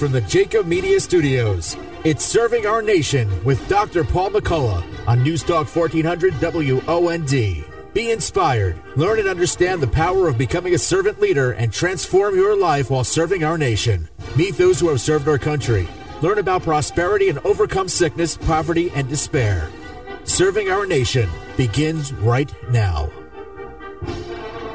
from the Jacob Media Studios. It's Serving Our Nation with Dr. Paul McCullough on Newstalk 1400 WOND. Be inspired, learn and understand the power of becoming a servant leader, and transform your life while serving our nation. Meet those who have served our country. Learn about prosperity and overcome sickness, poverty, and despair. Serving our nation begins right now.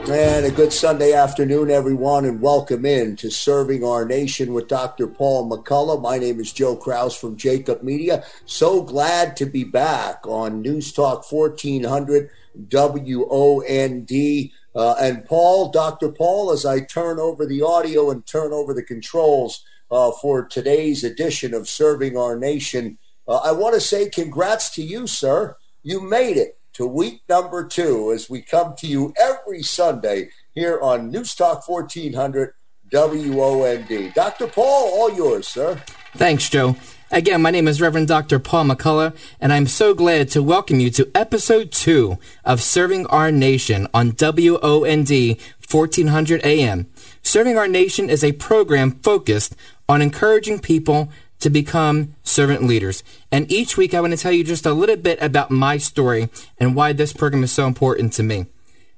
And a good Sunday afternoon, everyone, and welcome in to Serving Our Nation with Dr. Paul McCullough. My name is Joe Kraus from Jacob Media. So glad to be back on News Talk 1400 WOND. Uh, and Paul, Dr. Paul, as I turn over the audio and turn over the controls uh, for today's edition of Serving Our Nation, uh, I want to say congrats to you, sir. You made it to week number two as we come to you every Sunday here on News Talk 1400 WOND. Dr. Paul, all yours, sir. Thanks, Joe. Again, my name is Reverend Dr. Paul McCullough, and I'm so glad to welcome you to episode two of Serving Our Nation on WOND 1400 AM. Serving Our Nation is a program focused on encouraging people to become servant leaders. And each week I want to tell you just a little bit about my story and why this program is so important to me.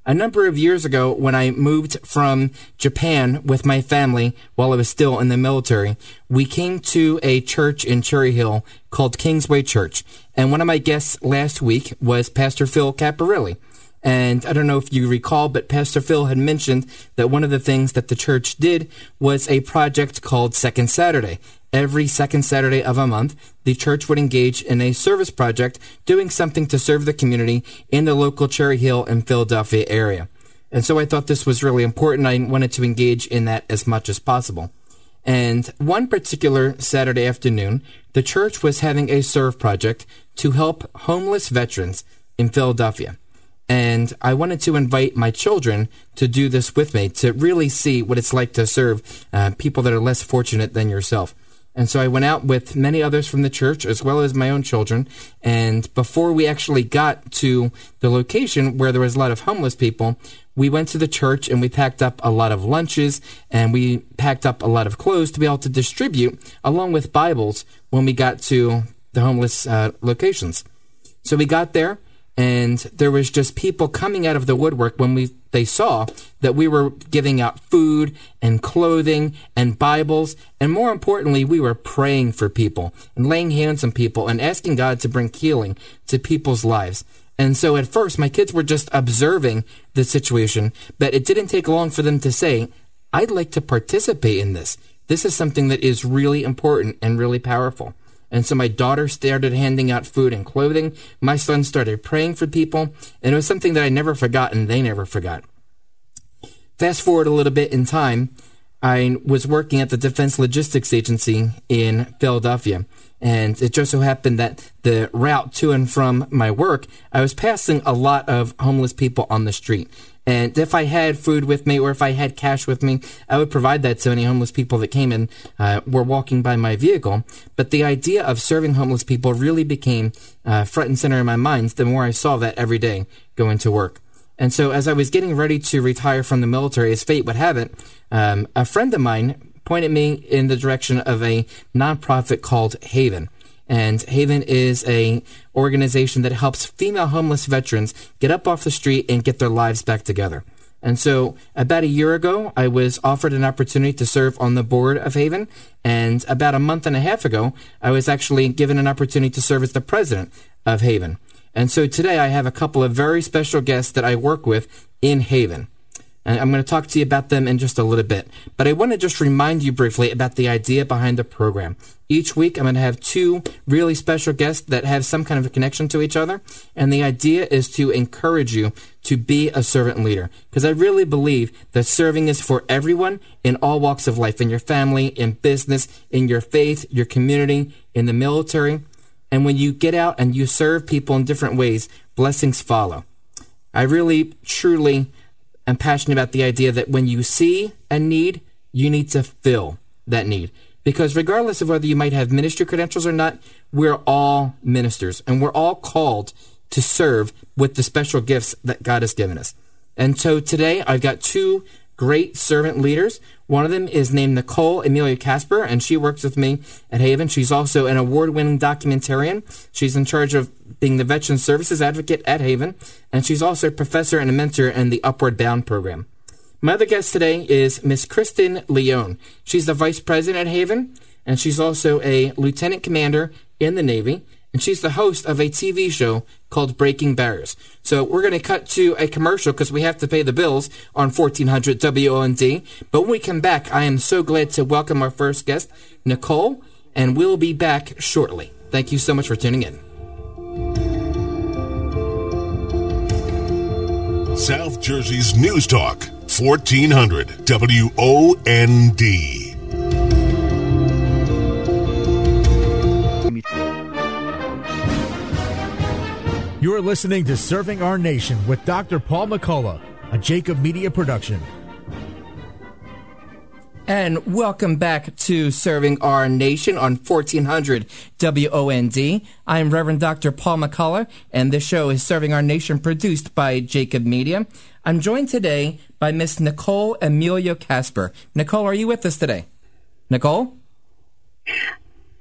A number of years ago, when I moved from Japan with my family while I was still in the military, we came to a church in Cherry Hill called Kingsway Church. And one of my guests last week was Pastor Phil Caparilli. And I don't know if you recall, but Pastor Phil had mentioned that one of the things that the church did was a project called Second Saturday. Every second Saturday of a month, the church would engage in a service project doing something to serve the community in the local Cherry Hill and Philadelphia area. And so I thought this was really important. I wanted to engage in that as much as possible. And one particular Saturday afternoon, the church was having a serve project to help homeless veterans in Philadelphia. And I wanted to invite my children to do this with me to really see what it's like to serve uh, people that are less fortunate than yourself. And so I went out with many others from the church as well as my own children. And before we actually got to the location where there was a lot of homeless people, we went to the church and we packed up a lot of lunches and we packed up a lot of clothes to be able to distribute along with Bibles when we got to the homeless uh, locations. So we got there and there was just people coming out of the woodwork when we they saw that we were giving out food and clothing and Bibles and more importantly we were praying for people and laying hands on people and asking God to bring healing to people's lives. And so at first my kids were just observing the situation, but it didn't take long for them to say, "I'd like to participate in this. This is something that is really important and really powerful." And so my daughter started handing out food and clothing. My son started praying for people. And it was something that I never forgot and they never forgot. Fast forward a little bit in time. I was working at the Defense Logistics Agency in Philadelphia. And it just so happened that the route to and from my work, I was passing a lot of homeless people on the street. And if I had food with me or if I had cash with me, I would provide that to any homeless people that came and uh, were walking by my vehicle. But the idea of serving homeless people really became uh, front and center in my mind the more I saw that every day going to work. And so as I was getting ready to retire from the military, as fate would have it, um, a friend of mine pointed me in the direction of a nonprofit called Haven. And Haven is a organization that helps female homeless veterans get up off the street and get their lives back together. And so about a year ago, I was offered an opportunity to serve on the board of Haven. And about a month and a half ago, I was actually given an opportunity to serve as the president of Haven. And so today I have a couple of very special guests that I work with in Haven. And I'm going to talk to you about them in just a little bit. But I want to just remind you briefly about the idea behind the program. Each week, I'm going to have two really special guests that have some kind of a connection to each other. And the idea is to encourage you to be a servant leader. Because I really believe that serving is for everyone in all walks of life, in your family, in business, in your faith, your community, in the military. And when you get out and you serve people in different ways, blessings follow. I really, truly am passionate about the idea that when you see a need, you need to fill that need. Because regardless of whether you might have ministry credentials or not, we're all ministers and we're all called to serve with the special gifts that God has given us. And so today I've got two great servant leaders. One of them is named Nicole Amelia Casper, and she works with me at Haven. She's also an award winning documentarian. She's in charge of being the Veteran Services Advocate at Haven, and she's also a professor and a mentor in the Upward Bound program. My other guest today is Miss Kristen Leone. She's the Vice President at Haven, and she's also a Lieutenant Commander in the Navy and she's the host of a TV show called Breaking Barriers. So we're going to cut to a commercial because we have to pay the bills on 1400 WOND. But when we come back, I am so glad to welcome our first guest, Nicole, and we'll be back shortly. Thank you so much for tuning in. South Jersey's News Talk, 1400 WOND. You're listening to Serving Our Nation with Dr. Paul McCullough, a Jacob Media production. And welcome back to Serving Our Nation on 1400 WOND. I'm Reverend Dr. Paul McCullough, and this show is Serving Our Nation produced by Jacob Media. I'm joined today by Miss Nicole Emilio Casper. Nicole, are you with us today? Nicole?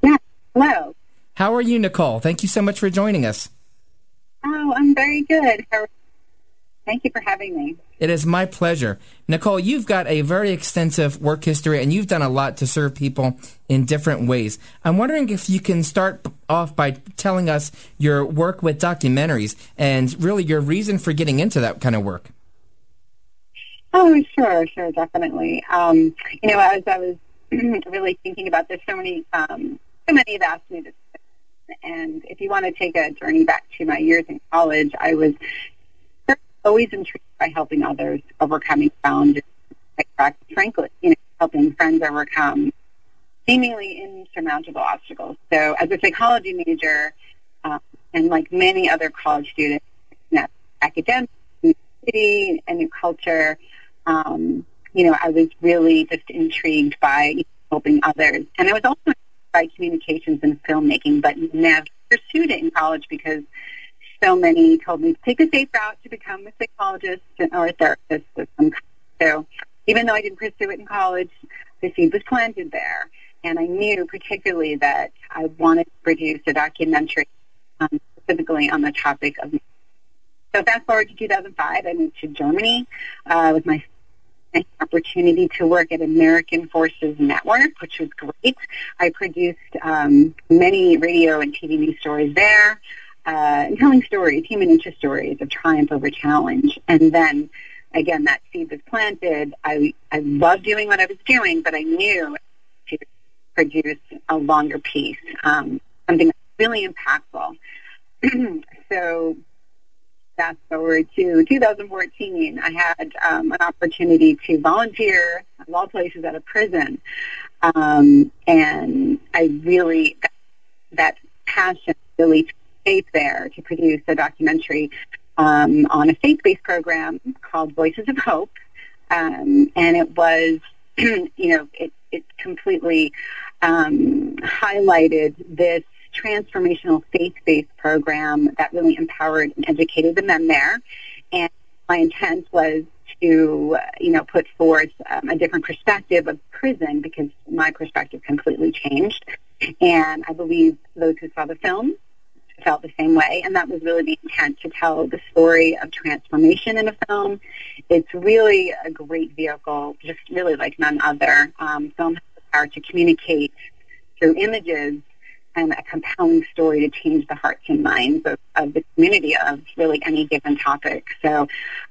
Yeah, hello. How are you, Nicole? Thank you so much for joining us. Oh, I'm very good. Thank you for having me. It is my pleasure. Nicole, you've got a very extensive work history and you've done a lot to serve people in different ways. I'm wondering if you can start off by telling us your work with documentaries and really your reason for getting into that kind of work. Oh, sure, sure, definitely. Um, you know, as I was really thinking about this, so many, um, so many have asked me this and if you want to take a journey back to my years in college, I was always intrigued by helping others overcoming challenges. Frankly, you know, helping friends overcome seemingly insurmountable obstacles. So, as a psychology major, um, and like many other college students, you know, academic, city, and new culture, um, you know, I was really just intrigued by helping others, and I was also by communications and filmmaking, but never pursued it in college because so many told me to take a safe route to become a psychologist or a therapist of some kind. So even though I didn't pursue it in college, the seed was planted there. And I knew particularly that I wanted to produce a documentary um, specifically on the topic of. So fast forward to 2005, I moved to Germany uh, with my an opportunity to work at American Forces Network, which was great. I produced um, many radio and TV news stories there, uh, telling stories, human interest stories of triumph over challenge. And then, again, that seed was planted. I, I loved doing what I was doing, but I knew to produce a longer piece, um, something really impactful. so fast forward to 2014, I had um, an opportunity to volunteer of all places at a prison, um, and I really that, passion really stayed there to produce a documentary um, on a faith-based program called Voices of Hope, um, and it was, you know, it, it completely um, highlighted this transformational faith-based program that really empowered and educated the men there. And my intent was to, you know, put forth um, a different perspective of prison because my perspective completely changed. And I believe those who saw the film felt the same way. And that was really the intent to tell the story of transformation in a film. It's really a great vehicle, just really like none other. Um, film has the power to communicate through images and a compelling story to change the hearts and minds of, of the community of really any given topic. So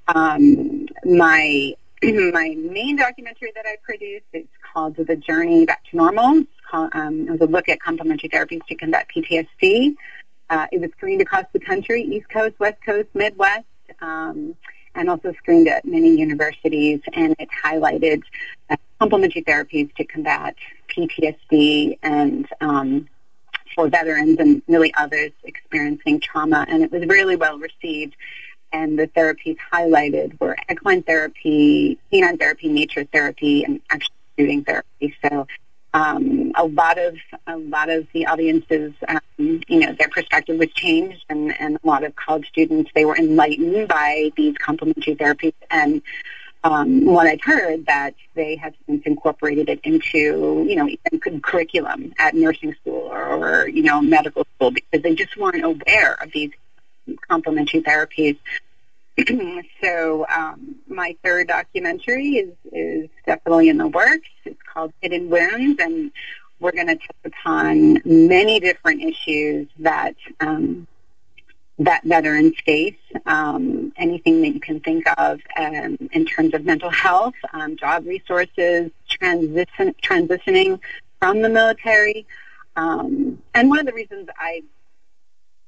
um, my my main documentary that I produced is called The Journey Back to Normal. Called, um, it was a look at complementary therapies to combat PTSD. Uh, it was screened across the country, East Coast, West Coast, Midwest, um, and also screened at many universities, and it highlighted uh, complementary therapies to combat PTSD and um, for veterans and really others experiencing trauma. And it was really well received. And the therapies highlighted were equine therapy, canine therapy, nature therapy, and actually shooting therapy. So um, a lot of a lot of the audiences, um, you know, their perspective was changed, and, and a lot of college students they were enlightened by these complementary therapies and um, what I've heard that they have since incorporated it into, you know, even curriculum at nursing school or, or, you know, medical school because they just weren't aware of these complementary therapies. so um, my third documentary is, is definitely in the works. It's called Hidden Wounds, and we're going to touch upon many different issues that um, that veteran space, um, anything that you can think of um, in terms of mental health, um, job resources, transition, transitioning from the military. Um, and one of the reasons I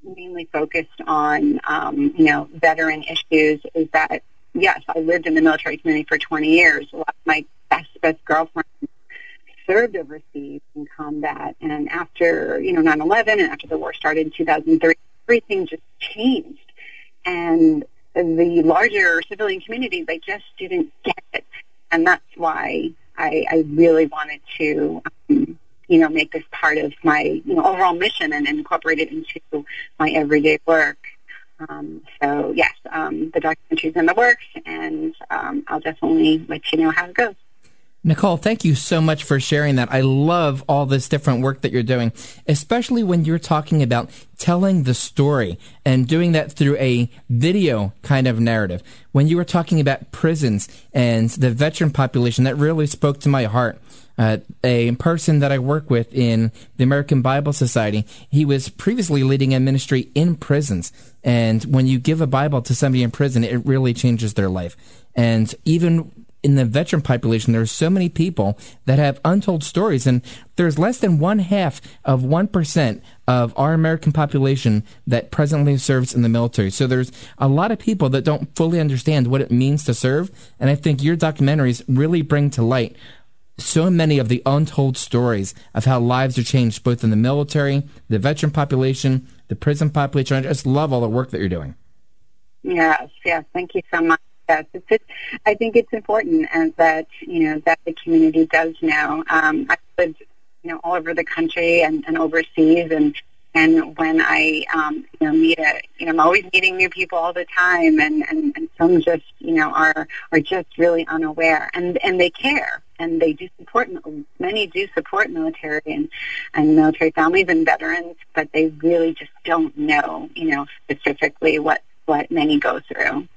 mainly focused on, um, you know, veteran issues is that, yes, I lived in the military community for 20 years. A lot of my best, best girlfriends served overseas in combat. And after, you know, 9-11 and after the war started in 2003, everything just changed. And the larger civilian community, they just didn't get it. And that's why I, I really wanted to, um, you know, make this part of my, you know, overall mission and, incorporate it into my everyday work. Um, so yes, um, the documentary's in the works, and um, I'll definitely let you know how it goes. Nicole, thank you so much for sharing that. I love all this different work that you're doing, especially when you're talking about telling the story and doing that through a video kind of narrative. When you were talking about prisons and the veteran population, that really spoke to my heart. Uh, a person that I work with in the American Bible Society, he was previously leading a ministry in prisons. And when you give a Bible to somebody in prison, it really changes their life. And even in the veteran population, there are so many people that have untold stories, and there's less than one half of 1% of our American population that presently serves in the military. So there's a lot of people that don't fully understand what it means to serve, and I think your documentaries really bring to light so many of the untold stories of how lives are changed both in the military, the veteran population, the prison population. I just love all the work that you're doing. Yes, yes. Thank you so much yes, it's, it's, I think it's important and that, you know, that the community does know. Um, I've lived, you know, all over the country and, and overseas and, and when I, um, you know, meet a, you know, I'm always meeting new people all the time and, and, and some just, you know, are, are just really unaware and, and they care and they do support, many do support military and, and military families and veterans, but they really just don't know, you know, specifically what, what many go through.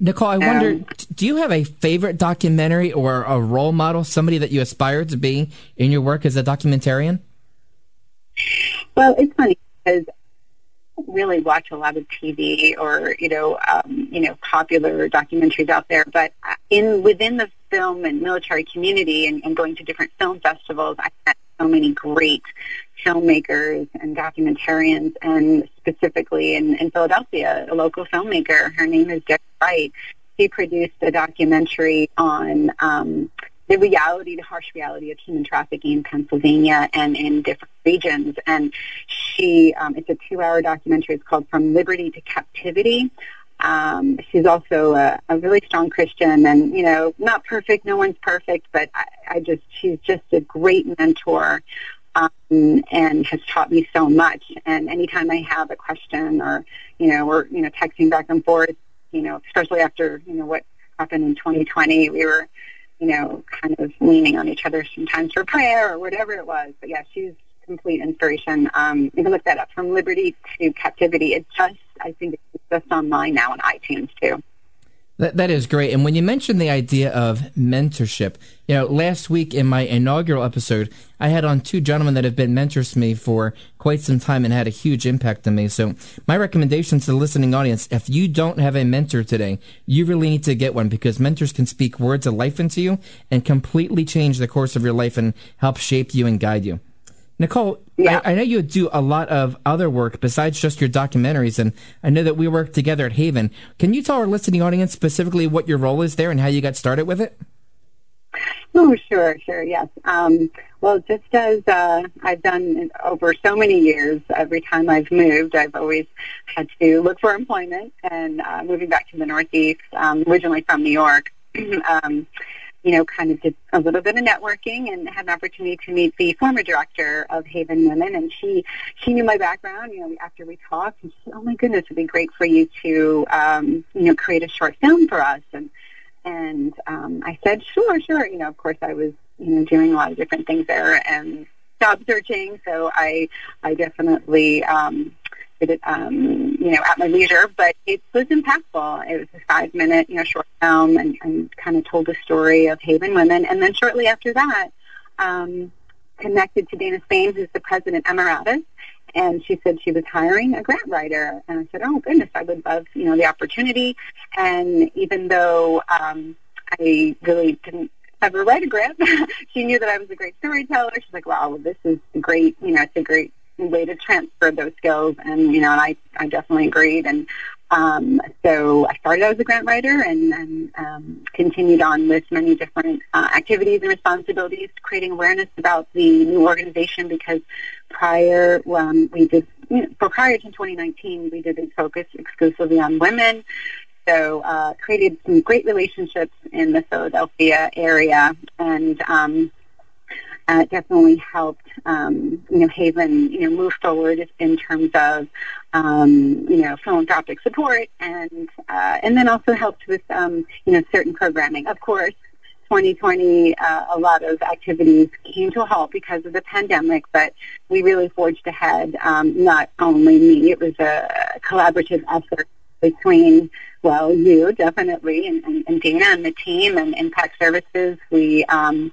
Nicole, I um, wonder, do you have a favorite documentary or a role model, somebody that you aspire to be in your work as a documentarian? Well, it's funny because I don't really watch a lot of TV or you know, um, you know, popular documentaries out there. But in within the film and military community, and, and going to different film festivals, I met so many great filmmakers and documentarians, and specifically in, in Philadelphia, a local filmmaker. Her name is Debbie Wright. She produced a documentary on um, the reality, the harsh reality of human trafficking in Pennsylvania and in different regions. And she, um, it's a two-hour documentary. It's called From Liberty to Captivity. Um, she's also a, a really strong Christian and, you know, not perfect. No one's perfect, but I, I just, she's just a great mentor um, and has taught me so much. And anytime I have a question or, you know, we're, you know, texting back and forth, you know, especially after, you know, what happened in 2020, we were, you know, kind of leaning on each other sometimes for prayer or whatever it was. But yeah, she's complete inspiration. Um, you can look that up from liberty to captivity. It just, I think it's just online now on iTunes too. That, that is great. And when you mentioned the idea of mentorship, you know, last week in my inaugural episode, I had on two gentlemen that have been mentors to me for quite some time and had a huge impact on me. So my recommendation to the listening audience, if you don't have a mentor today, you really need to get one because mentors can speak words of life into you and completely change the course of your life and help shape you and guide you. Nicole, yeah. I, I, know you do a lot of other work besides just your documentaries, and I know that we work together at Haven. Can you tell our listening audience specifically what your role is there and how you got started with it? Oh, sure, sure, yes. Um, well, just as uh, I've done over so many years, every time I've moved, I've always had to look for employment. And uh, moving back to the Northeast, um, originally from New York, um, you know, kind of did a little bit of networking and had an opportunity to meet the former director of Haven Women. And she, she knew my background, you know, after we talked and she said, oh my goodness, it'd be great for you to, um, you know, create a short film for us. And, And um, I said, sure, sure. You know, of course, I was you know doing a lot of different things there and job searching, so I I definitely um, it um, you know at my leisure. But it was impactful. It was a five minute you know short film and, and kind of told the story of Haven Women. And then shortly after that. Um, connected to Dana Spain, who's the president emeritus, and she said she was hiring a grant writer. And I said, oh, goodness, I would love, you know, the opportunity. And even though um, I really didn't ever write a grant, she knew that I was a great storyteller. She's like, wow, well, this is great, you know, it's a great way to transfer those skills. And, you know, and I, I definitely agreed. And um, so I started as a grant writer and then um, continued on with many different uh, activities and responsibilities, creating awareness about the new organization because prior, um, we did, you know, for prior to 2019, we didn't focus exclusively on women. So uh, created some great relationships in the Philadelphia area and um, uh, definitely helped, um, you know, Haven, you know, move forward in terms of, um, you know, philanthropic support and, uh, and then also helped with, um, you know, certain programming. Of course, 2020, uh, a lot of activities came to a halt because of the pandemic, but we really forged ahead. Um, not only me, it was a collaborative effort between, well, you definitely, and, and, and Dana and the team and Impact Services. We um,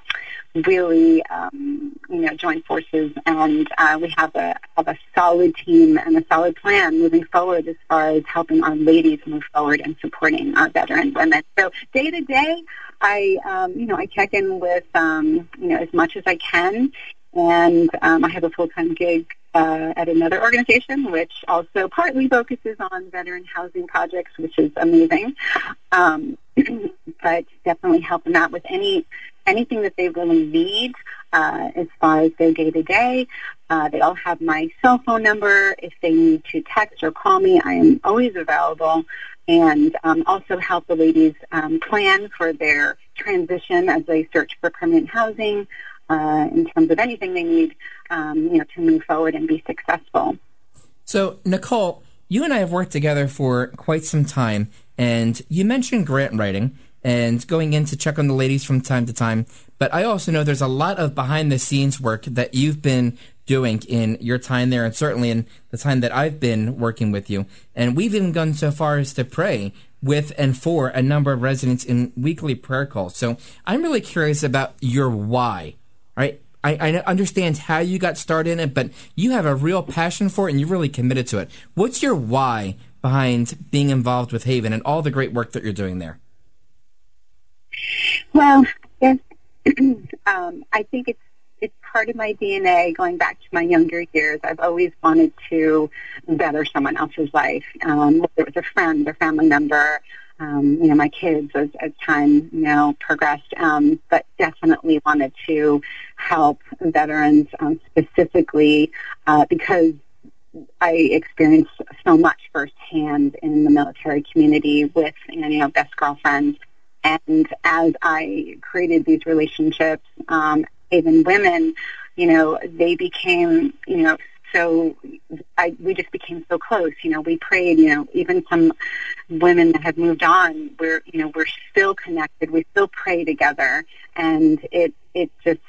really, um, you know, join forces, and uh, we have a have a solid team and a solid plan moving forward as far as helping our ladies move forward and supporting our veteran women. So day to day, I, um, you know, I check in with, um, you know, as much as I can, and um, I have a full time gig uh, at another organization, which also partly focuses on veteran housing projects, which is amazing. Um, but definitely helping out with any anything that they really need uh, as far as their day to day. They all have my cell phone number. If they need to text or call me, I am always available. And um, also help the ladies um, plan for their transition as they search for permanent housing uh, in terms of anything they need, um, you know, to move forward and be successful. So, Nicole, you and I have worked together for quite some time, and you mentioned grant writing and going in to check on the ladies from time to time. But I also know there's a lot of behind the scenes work that you've been doing in your time there, and certainly in the time that I've been working with you. And we've even gone so far as to pray with and for a number of residents in weekly prayer calls. So I'm really curious about your why, right? I, I understand how you got started in it, but you have a real passion for it and you're really committed to it. What's your why behind being involved with Haven and all the great work that you're doing there? Well, yes, um, I think it's it's part of my DNA going back to my younger years. I've always wanted to better someone else's life, um, whether it was a friend or family member, um, you know, my kids as, as time, you know, progressed, um, but definitely wanted to help veterans um, specifically uh, because I experienced so much firsthand in the military community with, you know, best girlfriends and as I created these relationships, um, even women, you know, they became, you know, so I, we just became so close. You know, we prayed. You know, even some women that have moved on, we're you know we're still connected. We still pray together, and it it just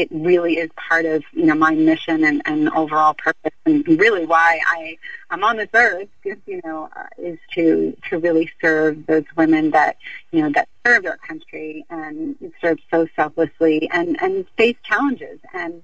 it really is part of you know my mission and, and overall purpose. And really why I I'm on this earth you know uh, is to to really serve those women that you know that serve our country and serve so selflessly and and face challenges. And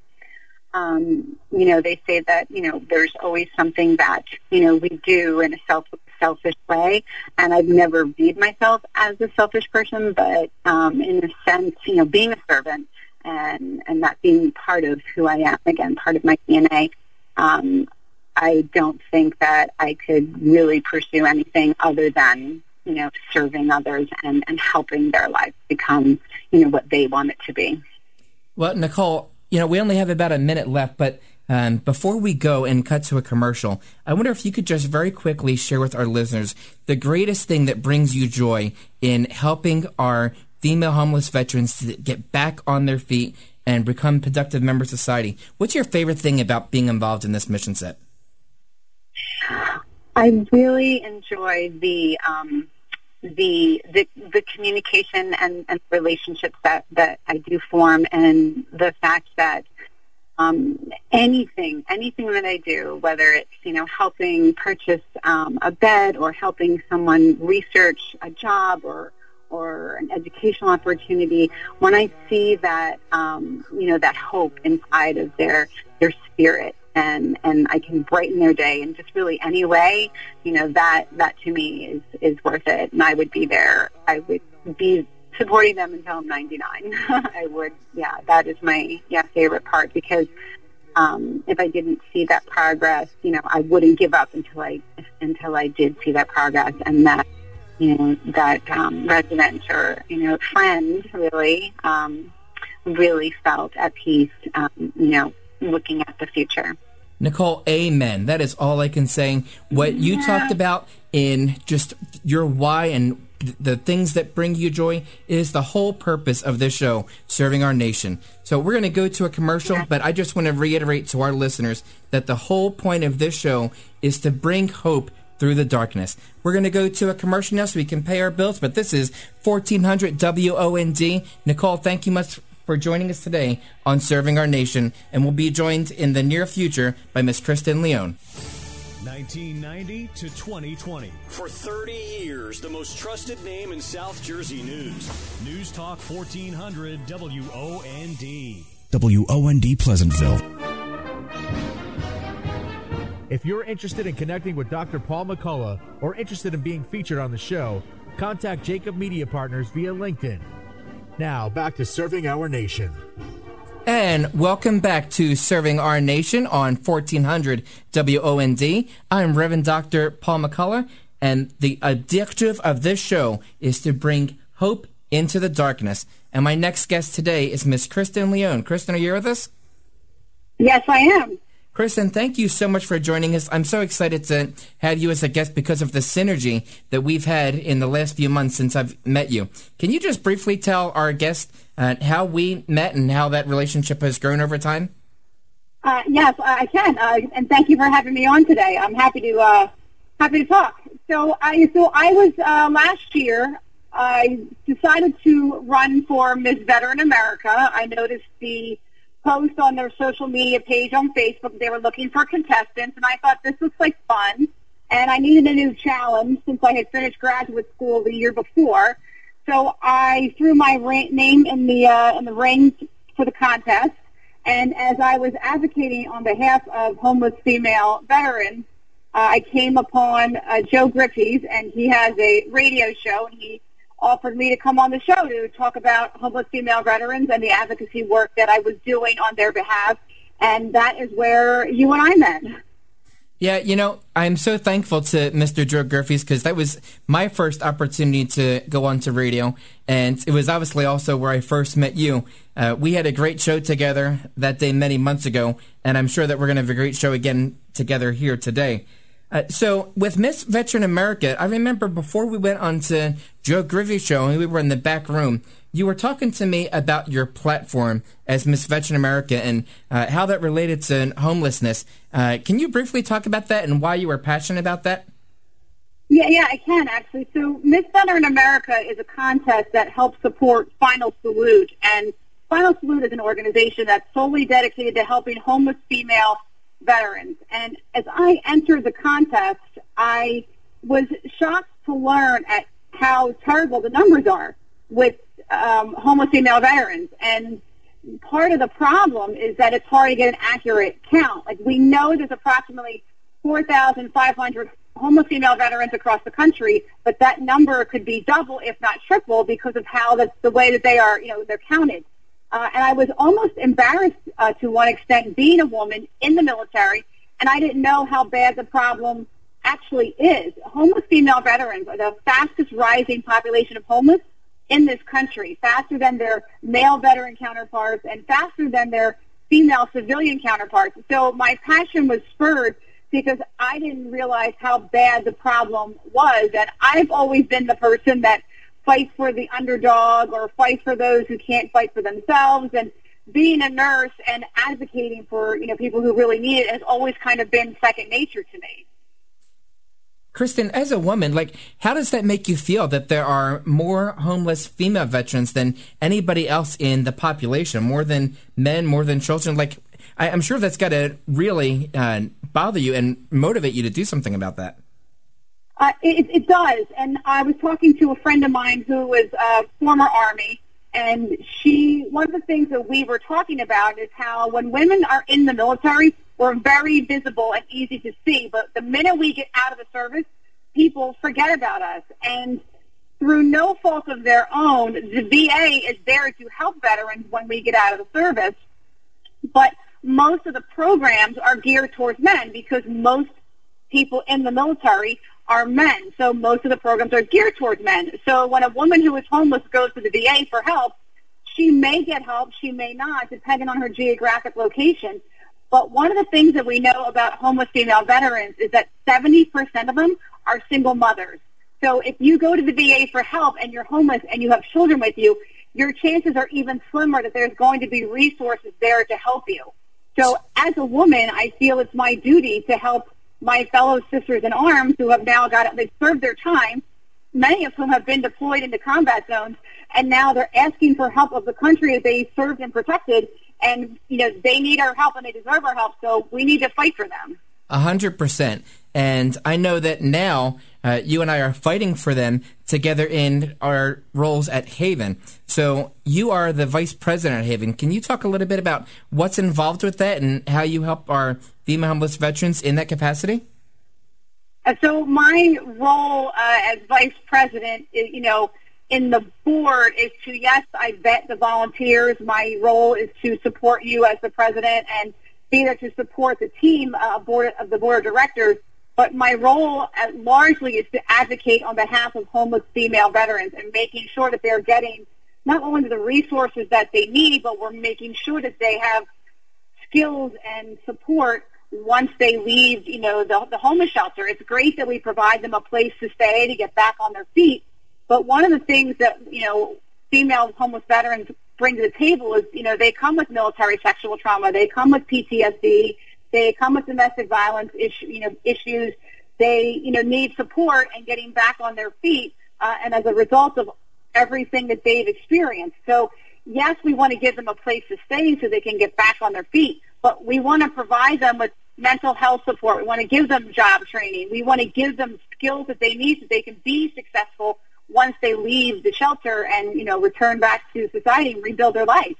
um, you know they say that you know there's always something that you know we do in a self selfish way. And I've never viewed myself as a selfish person but um, in a sense you know being a servant and and that being part of who I am again, part of my DNA. Um, I don't think that I could really pursue anything other than you know serving others and and helping their lives become you know what they want it to be. Well, Nicole, you know we only have about a minute left, but. Um, before we go and cut to a commercial, I wonder if you could just very quickly share with our listeners the greatest thing that brings you joy in helping our female homeless veterans to get back on their feet and become productive members of society. What's your favorite thing about being involved in this mission set? I really enjoy the um, the the, the communication and, and relationships that, that I do form and the fact that um, anything, anything that I do, whether it's you know helping purchase um, a bed or helping someone research a job or or an educational opportunity, when I see that um, you know that hope inside of their their spirit and and I can brighten their day in just really any way, you know that that to me is is worth it, and I would be there. I would be supporting them until I'm 99. I would, yeah, that is my yeah favorite part because um, if I didn't see that progress, you know, I wouldn't give up until I until I did see that progress and that you know that um, resident or you know friend really um, really felt at peace, um, you know, looking at the future. Nicole, amen. That is all I can say. What you yeah. talked about in just your why and the things that bring you joy is the whole purpose of this show, serving our nation. So we're going to go to a commercial, but I just want to reiterate to our listeners that the whole point of this show is to bring hope through the darkness. We're going to go to a commercial now so we can pay our bills, but this is 1400 WOND. Nicole, thank you much for joining us today on Serving Our Nation, and we'll be joined in the near future by Miss Kristen Leone. 1990 to 2020. For 30 years, the most trusted name in South Jersey news. News Talk 1400 WOND. WOND Pleasantville. If you're interested in connecting with Dr. Paul McCullough or interested in being featured on the show, contact Jacob Media Partners via LinkedIn. Now, back to serving our nation. And welcome back to Serving Our Nation on 1400 WOND. I'm Reverend Dr. Paul McCullough, and the objective of this show is to bring hope into the darkness. And my next guest today is Miss Kristen Leone. Kristen, are you with us? Yes, I am. Kristen, thank you so much for joining us. I'm so excited to have you as a guest because of the synergy that we've had in the last few months since I've met you. Can you just briefly tell our guest uh, how we met and how that relationship has grown over time? Uh, yes, I can, uh, and thank you for having me on today. I'm happy to uh, happy to talk. So I so I was uh, last year. I decided to run for Miss Veteran America. I noticed the post on their social media page on Facebook. They were looking for contestants, and I thought this looks like fun. And I needed a new challenge since I had finished graduate school the year before. So I threw my name in the uh, in the ring for the contest. And as I was advocating on behalf of homeless female veterans, uh, I came upon uh, Joe Griffiths, and he has a radio show, and he offered me to come on the show to talk about homeless female veterans and the advocacy work that I was doing on their behalf. And that is where you and I met. Yeah, you know, I'm so thankful to Mr. Joe Griffiths because that was my first opportunity to go on to radio. And it was obviously also where I first met you. Uh, we had a great show together that day many months ago, and I'm sure that we're going to have a great show again together here today. Uh, so with Miss Veteran America, I remember before we went on to Joe Griffith's show and we were in the back room, you were talking to me about your platform as Miss Veteran America and uh, how that related to homelessness. Uh, can you briefly talk about that and why you were passionate about that? Yeah, yeah, I can actually. So Miss Veteran America is a contest that helps support Final Salute, and Final Salute is an organization that's solely dedicated to helping homeless female veterans. And as I entered the contest, I was shocked to learn at how terrible the numbers are with um, homeless female veterans. And part of the problem is that it's hard to get an accurate count. Like we know there's approximately 4,500 homeless female veterans across the country, but that number could be double, if not triple, because of how that's the way that they are, you know, they're counted. Uh, and I was almost embarrassed uh, to one extent being a woman in the military, and I didn't know how bad the problem actually is. Homeless female veterans are the fastest rising population of homeless in this country, faster than their male veteran counterparts and faster than their female civilian counterparts. So my passion was spurred because I didn't realize how bad the problem was. And I've always been the person that fight for the underdog or fight for those who can't fight for themselves. And being a nurse and advocating for you know people who really need it has always kind of been second nature to me. Kristen, as a woman, like, how does that make you feel that there are more homeless female veterans than anybody else in the population, more than men, more than children? Like, I, am sure that's got to really uh, bother you and motivate you to do something about that. Uh, it, it, does. And I was talking to a friend of mine who was a former Army, and she, one of the things that we were talking about is how when women are in the military, we're very visible and easy to see. But the minute we get out of the service, people forget about us. And through no fault of their own, the VA is there to help veterans when we get out of the service. But most of the programs are geared towards men because most people in the military are men. So most of the programs are geared towards men. So when a woman who is homeless goes to the VA for help, she may get help, she may not, depending on her geographic location. But one of the things that we know about homeless female veterans is that 70% of them are single mothers. So if you go to the VA for help and you're homeless and you have children with you, your chances are even slimmer that there's going to be resources there to help you. So as a woman, I feel it's my duty to help my fellow sisters in arms who have now got, they've served their time, many of whom have been deployed into combat zones, and now they're asking for help of the country they served and protected, and, you know, they need our help and they deserve our help, so we need to fight for them. A hundred percent. And I know that now uh, you and I are fighting for them together in our roles at Haven. So you are the vice president at Haven. Can you talk a little bit about what's involved with that and how you help our female homeless veterans in that capacity? Uh, so my role uh, as vice president, you know, in the board is to yes, I vet the volunteers. My role is to support you as the president and be there to support the team uh, board of the board of directors. But my role uh, largely is to advocate on behalf of homeless female veterans and making sure that they're getting not only the resources that they need, but we're making sure that they have skills and support once they leave, you know, the, the homeless shelter. It's great that we provide them a place to stay to get back on their feet. But one of the things that, you know, female homeless veterans bring to the table is, you know, they come with military sexual trauma. They come with PTSD. They come with domestic violence issue, you know, issues. They, you know, need support and getting back on their feet. Uh, and as a result of everything that they've experienced. So yes, we want to give them a place to stay so they can get back on their feet, but we want to provide them with mental health support. We want to give them job training. We want to give them skills that they need so they can be successful once they leave the shelter and, you know, return back to society and rebuild their life.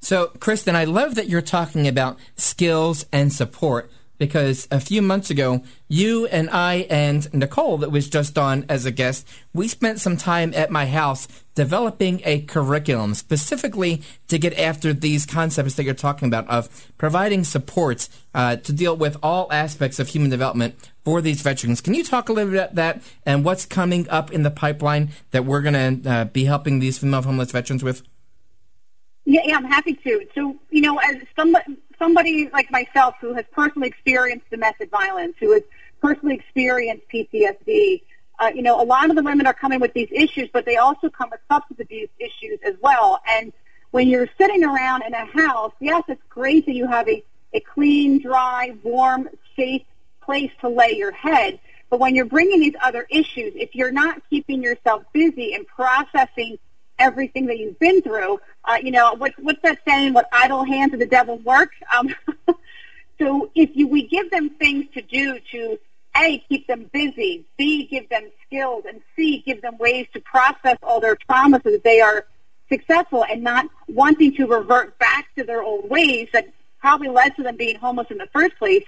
So, Kristen, I love that you're talking about skills and support because a few months ago, you and I and Nicole, that was just on as a guest, we spent some time at my house developing a curriculum specifically to get after these concepts that you're talking about of providing supports uh, to deal with all aspects of human development for these veterans. Can you talk a little bit about that and what's coming up in the pipeline that we're going to uh, be helping these female homeless veterans with? Yeah, yeah, I'm happy to. So, you know, as somebody, somebody like myself who has personally experienced domestic violence, who has personally experienced PTSD, uh, you know, a lot of the women are coming with these issues, but they also come with substance abuse issues as well. And when you're sitting around in a house, yes, it's great that you have a, a clean, dry, warm, safe place to lay your head. But when you're bringing these other issues, if you're not keeping yourself busy and processing everything that you've been through. Uh, you know, what, what's that saying? What idle hands of the devil's work? Um, so if you, we give them things to do to a, keep them busy, B, give them skills, and C, give them ways to process all their trauma so that they are successful and not wanting to revert back to their old ways that probably led to them being homeless in the first place,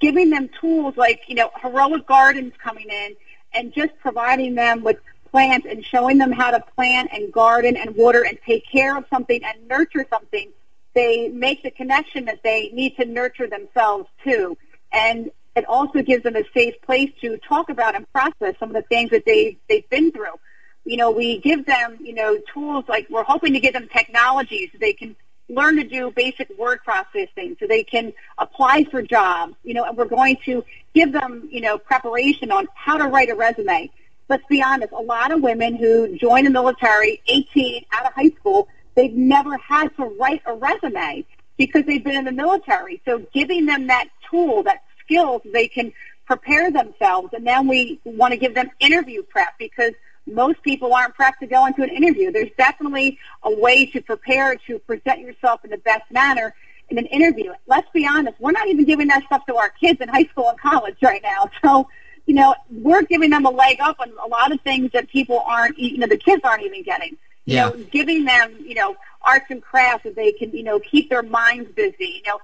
giving them tools like, you know, heroic gardens coming in and just providing them with plant and showing them how to plant and garden and water and take care of something and nurture something, they make the connection that they need to nurture themselves too. And it also gives them a safe place to talk about and process some of the things that they, they've been through. You know, we give them, you know, tools like we're hoping to give them technology so they can learn to do basic word processing so they can apply for jobs, you know, and we're going to give them, you know, preparation on how to write a resume let's be honest, a lot of women who join the military 18 out of high school, they've never had to write a resume because they've been in the military. So giving them that tool, that skills, they can prepare themselves. And then we want to give them interview prep because most people aren't prepped to go into an interview. There's definitely a way to prepare to present yourself in the best manner in an interview. Let's be honest, we're not even giving that stuff to our kids in high school and college right now. So, you know, we're giving them a leg up on a lot of things that people aren't, you know, the kids aren't even getting. You Yeah. know, giving them, you know, arts and crafts that they can, you know, keep their minds busy, you know,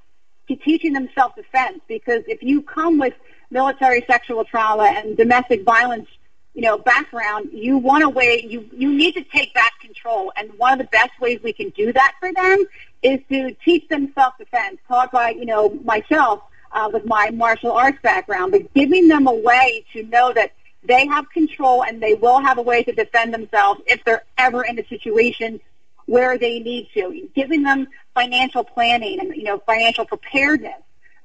teaching them self-defense because if you come with military sexual trauma and domestic violence, you know, background, you want to way you you need to take back control, and one of the best ways we can do that for them is to teach them self-defense, taught by you know myself uh, with my martial arts background, but giving them a way to know that they have control and they will have a way to defend themselves if they're ever in a situation where they need to, giving them financial planning and you know financial preparedness.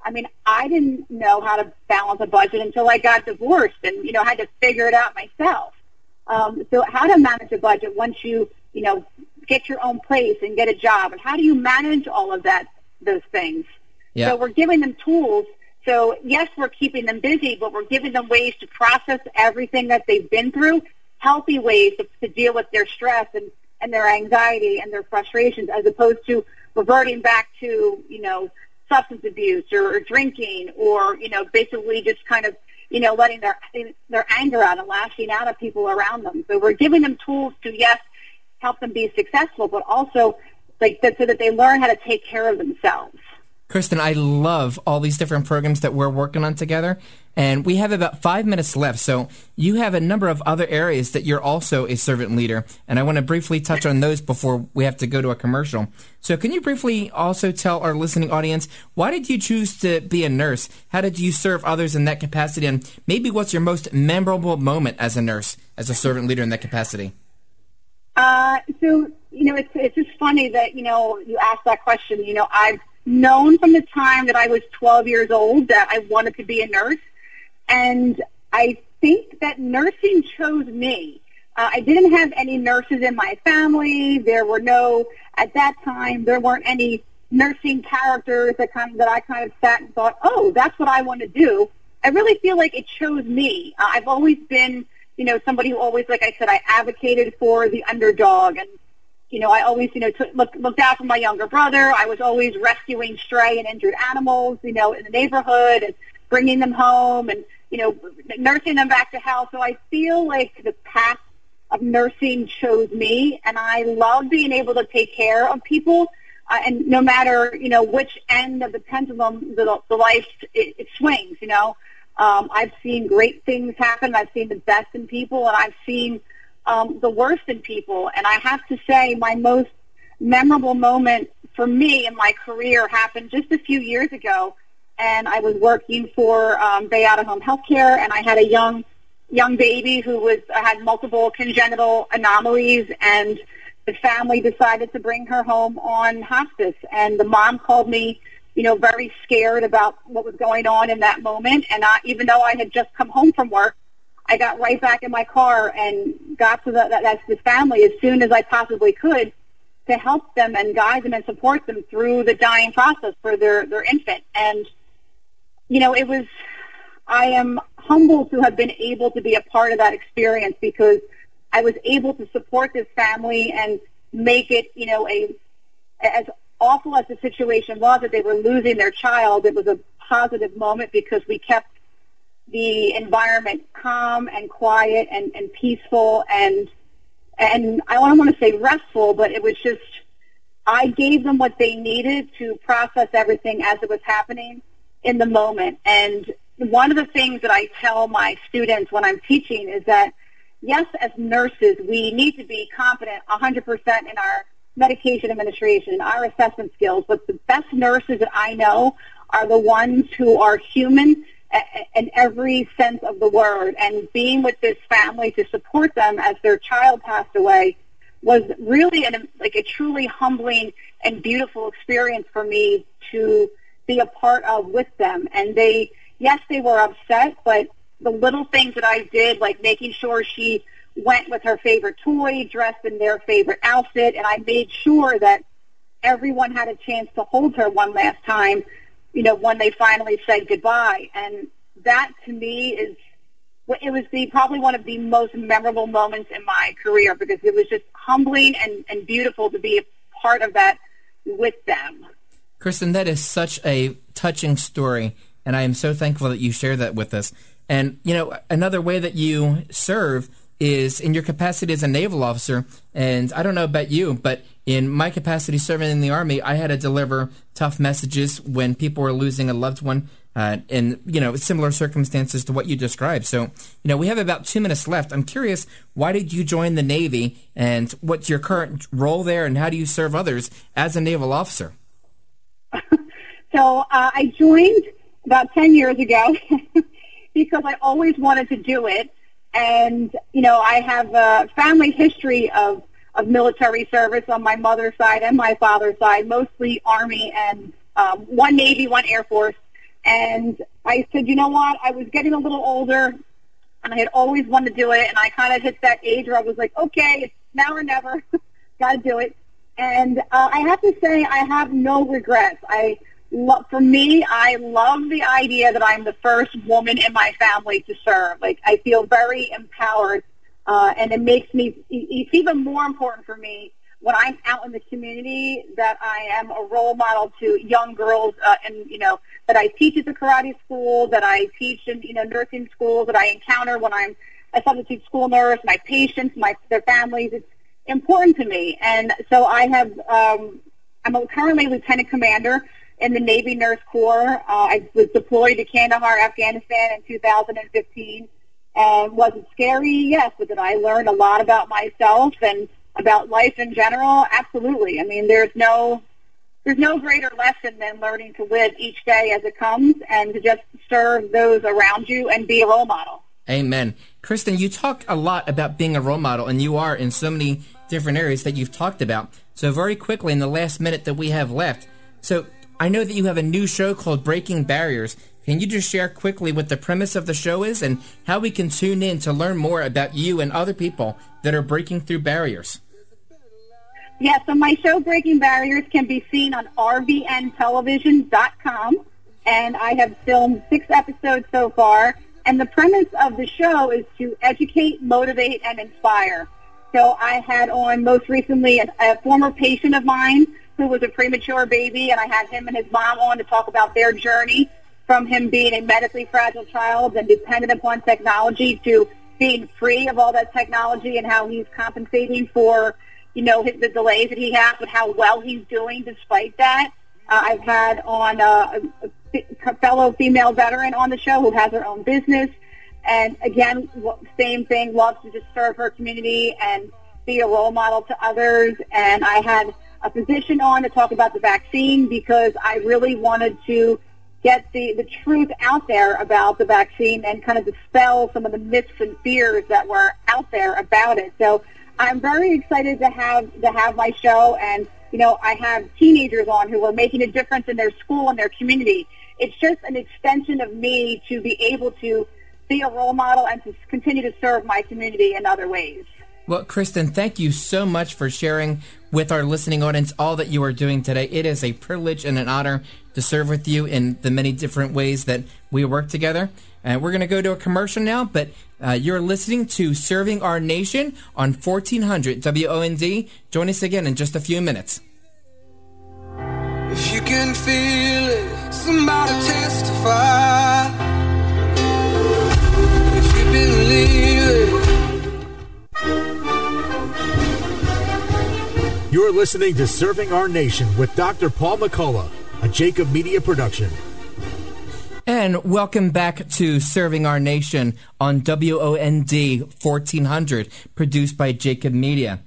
I mean, I didn't know how to balance a budget until I got divorced, and you know had to figure it out myself. Um, so, how to manage a budget once you you know get your own place and get a job, and how do you manage all of that those things? Yeah. So we're giving them tools. So yes, we're keeping them busy, but we're giving them ways to process everything that they've been through, healthy ways to, to deal with their stress and, and their anxiety and their frustrations, as opposed to reverting back to, you know, substance abuse or, or drinking or, you know, basically just kind of, you know, letting their, their anger out and lashing out at people around them. So we're giving them tools to, yes, help them be successful, but also like so that they learn how to take care of themselves. Kristen, I love all these different programs that we're working on together. And we have about five minutes left. So you have a number of other areas that you're also a servant leader. And I want to briefly touch on those before we have to go to a commercial. So can you briefly also tell our listening audience why did you choose to be a nurse? How did you serve others in that capacity? And maybe what's your most memorable moment as a nurse, as a servant leader in that capacity? Uh, so, you know, it's, it's just funny that, you know, you asked that question. You know, I've known from the time that I was 12 years old that I wanted to be a nurse. And I think that nursing chose me. Uh, I didn't have any nurses in my family. There were no, at that time, there weren't any nursing characters that kind of, that I kind of sat and thought, oh, that's what I want to do. I really feel like it chose me. Uh, I've always been, you know, somebody who always, like I said, I advocated for the underdog and you know, I always, you know, took, look, looked out for my younger brother. I was always rescuing stray and injured animals, you know, in the neighborhood and bringing them home and, you know, nursing them back to health. So I feel like the path of nursing chose me, and I love being able to take care of people. Uh, and no matter, you know, which end of the pendulum the, the life it, it swings, you know, um, I've seen great things happen. I've seen the best in people, and I've seen um, the worst in people. And I have to say, my most memorable moment for me in my career happened just a few years ago. And I was working for um, Bayada Home Healthcare, and I had a young young baby who was had multiple congenital anomalies, and the family decided to bring her home on hospice. And the mom called me, you know, very scared about what was going on in that moment. And I, even though I had just come home from work, I got right back in my car and got to the, that, that's family as soon as I possibly could to help them and guide them and support them through the dying process for their, their infant. And, you know, it was, I am humbled to have been able to be a part of that experience because I was able to support this family and make it, you know, a, as awful as the situation was that they were losing their child, it was a positive moment because we kept the environment calm and quiet and, and peaceful and and I don't want to say restful, but it was just I gave them what they needed to process everything as it was happening in the moment. And one of the things that I tell my students when I'm teaching is that yes, as nurses, we need to be confident 100% in our medication administration, our assessment skills, but the best nurses that I know are the ones who are human in every sense of the word. And being with this family to support them as their child passed away was really an, like a truly humbling and beautiful experience for me to be a part of with them. And they, yes, they were upset, but the little things that I did, like making sure she went with her favorite toy, dressed in their favorite outfit, and I made sure that everyone had a chance to hold her one last time, you know, when they finally said goodbye. And that to me is it was the probably one of the most memorable moments in my career because it was just humbling and, and beautiful to be a part of that with them. Kristen, that is such a touching story, and I am so thankful that you share that with us. And you know, another way that you serve is in your capacity as a naval officer. And I don't know about you, but in my capacity serving in the Army, I had to deliver tough messages when people were losing a loved one uh, in you know similar circumstances to what you described. So you know we have about two minutes left. I'm curious, why did you join the Navy, and what's your current role there, and how do you serve others as a naval officer? so uh, I joined about ten years ago because I always wanted to do it, and you know I have a family history of of military service on my mother's side and my father's side, mostly Army and um, one Navy, one Air Force and I said, you know what? I was getting a little older, and I had always wanted to do it. And I kind of hit that age where I was like, okay, it's now or never. Got to do it. And uh, I have to say, I have no regrets. I for me, I love the idea that I'm the first woman in my family to serve. Like I feel very empowered, uh, and it makes me. It's even more important for me when I'm out in the community that I am a role model to young girls uh, and, you know, that I teach at the karate school, that I teach in, you know, nursing schools, that I encounter when I'm a substitute school nurse, my patients, my, their families. It's important to me. And so I have, um, I'm a, currently lieutenant commander in the Navy Nurse Corps. Uh, I was deployed to Kandahar, Afghanistan in 2015. And was it scary? Yes. But did I learn a lot about myself and about life in general, absolutely. I mean, there's no there's no greater lesson than learning to live each day as it comes and to just serve those around you and be a role model. Amen. Kristen, you talk a lot about being a role model, and you are in so many different areas that you've talked about. So, very quickly, in the last minute that we have left, so I know that you have a new show called Breaking Barriers. Can you just share quickly what the premise of the show is and how we can tune in to learn more about you and other people that are breaking through barriers? Yeah, so my show Breaking Barriers can be seen on rvntelevision.com, and I have filmed six episodes so far. And the premise of the show is to educate, motivate, and inspire. So I had on most recently a, a former patient of mine who was a premature baby, and I had him and his mom on to talk about their journey from him being a medically fragile child and dependent upon technology to being free of all that technology and how he's compensating for you know, his, the delays that he has, but how well he's doing despite that. Uh, I've had on uh, a, fellow female veteran on the show who has her own business. And again, same thing, loves to just serve her community and be a role model to others. And I had a physician on to talk about the vaccine because I really wanted to get the, the truth out there about the vaccine and kind of dispel some of the myths and fears that were out there about it. So I'm very excited to have to have my show, and you know, I have teenagers on who are making a difference in their school and their community. It's just an extension of me to be able to be a role model and to continue to serve my community in other ways. Well, Kristen, thank you so much for sharing with our listening audience all that you are doing today. It is a privilege and an honor to serve with you in the many different ways that we work together. And we're going to go to a commercial now, but uh, you're listening to Serving Our Nation on 1400 WOND. Join us again in just a few minutes. If you can feel it, somebody testify. If you believe You're listening to Serving Our Nation with Dr. Paul McCullough, a Jacob Media production. And welcome back to Serving Our Nation on WOND 1400, produced by Jacob Media.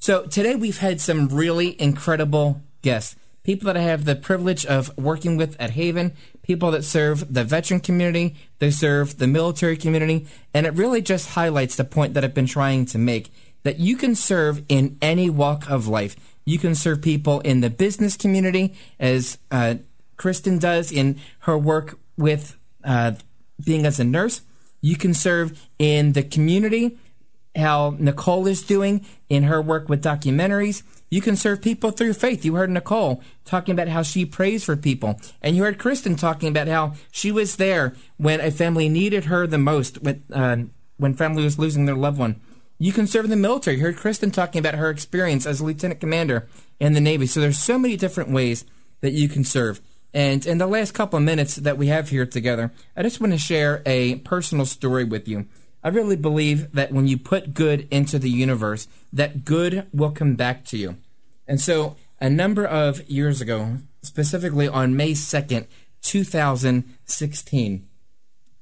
So today we've had some really incredible guests. People that I have the privilege of working with at Haven, people that serve the veteran community, they serve the military community, and it really just highlights the point that I've been trying to make that you can serve in any walk of life. You can serve people in the business community, as uh, Kristen does in her work with uh, being as a nurse. You can serve in the community how Nicole is doing in her work with documentaries. You can serve people through faith. You heard Nicole talking about how she prays for people. And you heard Kristen talking about how she was there when a family needed her the most, when, uh, when family was losing their loved one. You can serve in the military. You heard Kristen talking about her experience as a lieutenant commander in the Navy. So there's so many different ways that you can serve. And in the last couple of minutes that we have here together, I just want to share a personal story with you. I really believe that when you put good into the universe, that good will come back to you. And so, a number of years ago, specifically on May 2nd, 2016,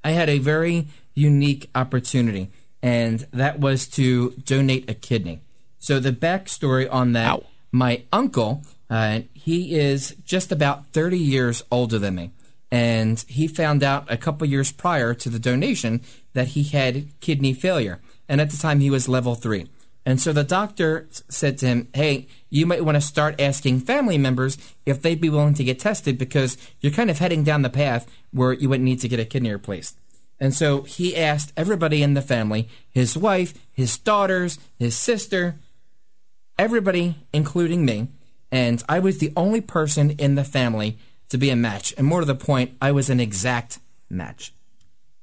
I had a very unique opportunity, and that was to donate a kidney. So, the backstory on that Ow. my uncle, uh, he is just about 30 years older than me and he found out a couple years prior to the donation that he had kidney failure. And at the time, he was level three. And so the doctor said to him, Hey, you might want to start asking family members if they'd be willing to get tested because you're kind of heading down the path where you would need to get a kidney replaced. And so he asked everybody in the family his wife, his daughters, his sister, everybody, including me. And I was the only person in the family to be a match. And more to the point, I was an exact match.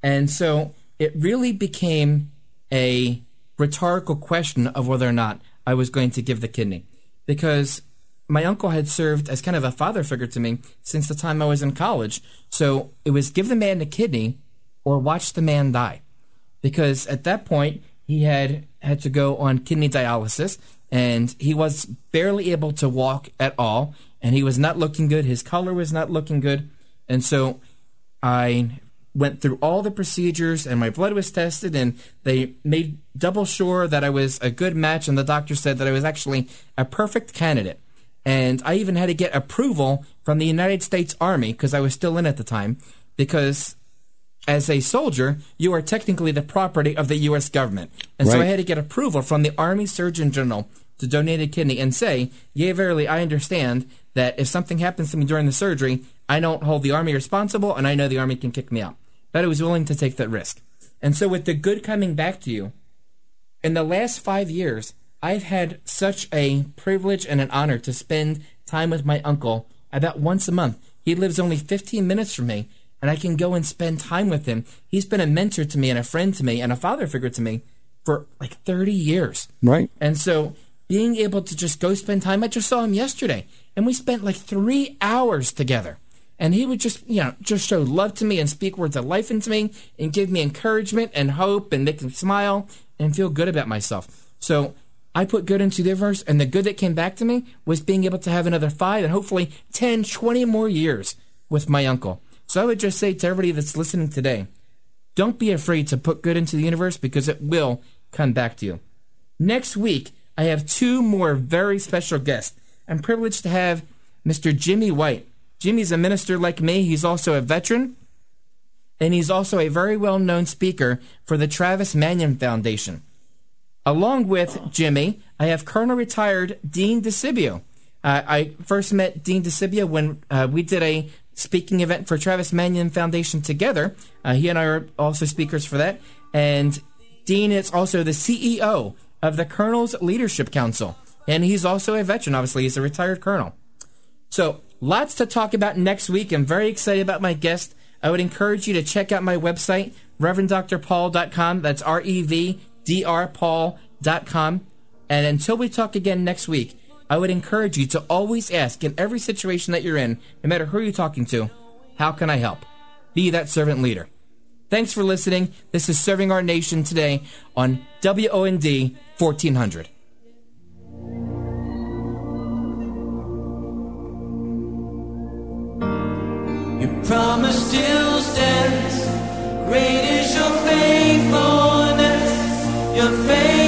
And so it really became a rhetorical question of whether or not I was going to give the kidney. Because my uncle had served as kind of a father figure to me since the time I was in college. So it was give the man the kidney or watch the man die. Because at that point, he had had to go on kidney dialysis and he was barely able to walk at all and he was not looking good. His color was not looking good. And so I went through all the procedures and my blood was tested and they made double sure that I was a good match and the doctor said that I was actually a perfect candidate. And I even had to get approval from the United States Army because I was still in at the time because as a soldier, you are technically the property of the U.S. government. And right. so I had to get approval from the Army Surgeon General to donate a kidney and say, Yea, verily, I understand that if something happens to me during the surgery, I don't hold the Army responsible and I know the Army can kick me out. But I was willing to take that risk. And so, with the good coming back to you, in the last five years, I've had such a privilege and an honor to spend time with my uncle about once a month. He lives only 15 minutes from me, and I can go and spend time with him. He's been a mentor to me and a friend to me and a father figure to me for like 30 years. Right. And so being able to just go spend time. I just saw him yesterday, and we spent like three hours together. And he would just, you know, just show love to me and speak words of life into me and give me encouragement and hope and make me smile and feel good about myself. So I put good into the verse, and the good that came back to me was being able to have another five and hopefully 10, 20 more years with my uncle. So I would just say to everybody that's listening today, don't be afraid to put good into the universe because it will come back to you. Next week, I have two more very special guests. I'm privileged to have Mr. Jimmy White. Jimmy's a minister like me. He's also a veteran, and he's also a very well known speaker for the Travis Manion Foundation. Along with Jimmy, I have Colonel Retired Dean DeCibio. Uh, I first met Dean DeCibio when uh, we did a speaking event for Travis Manion Foundation together. Uh, he and I are also speakers for that. And Dean is also the CEO of the Colonel's Leadership Council. And he's also a veteran, obviously. He's a retired colonel. So, lots to talk about next week. I'm very excited about my guest. I would encourage you to check out my website, ReverendDrPaul.com. That's R E V D R Paul.com. And until we talk again next week, I would encourage you to always ask in every situation that you're in, no matter who you're talking to, how can I help? Be that servant leader. Thanks for listening. This is Serving Our Nation today on WOND 1400. Your promise still stands. Great is your faithfulness. Your.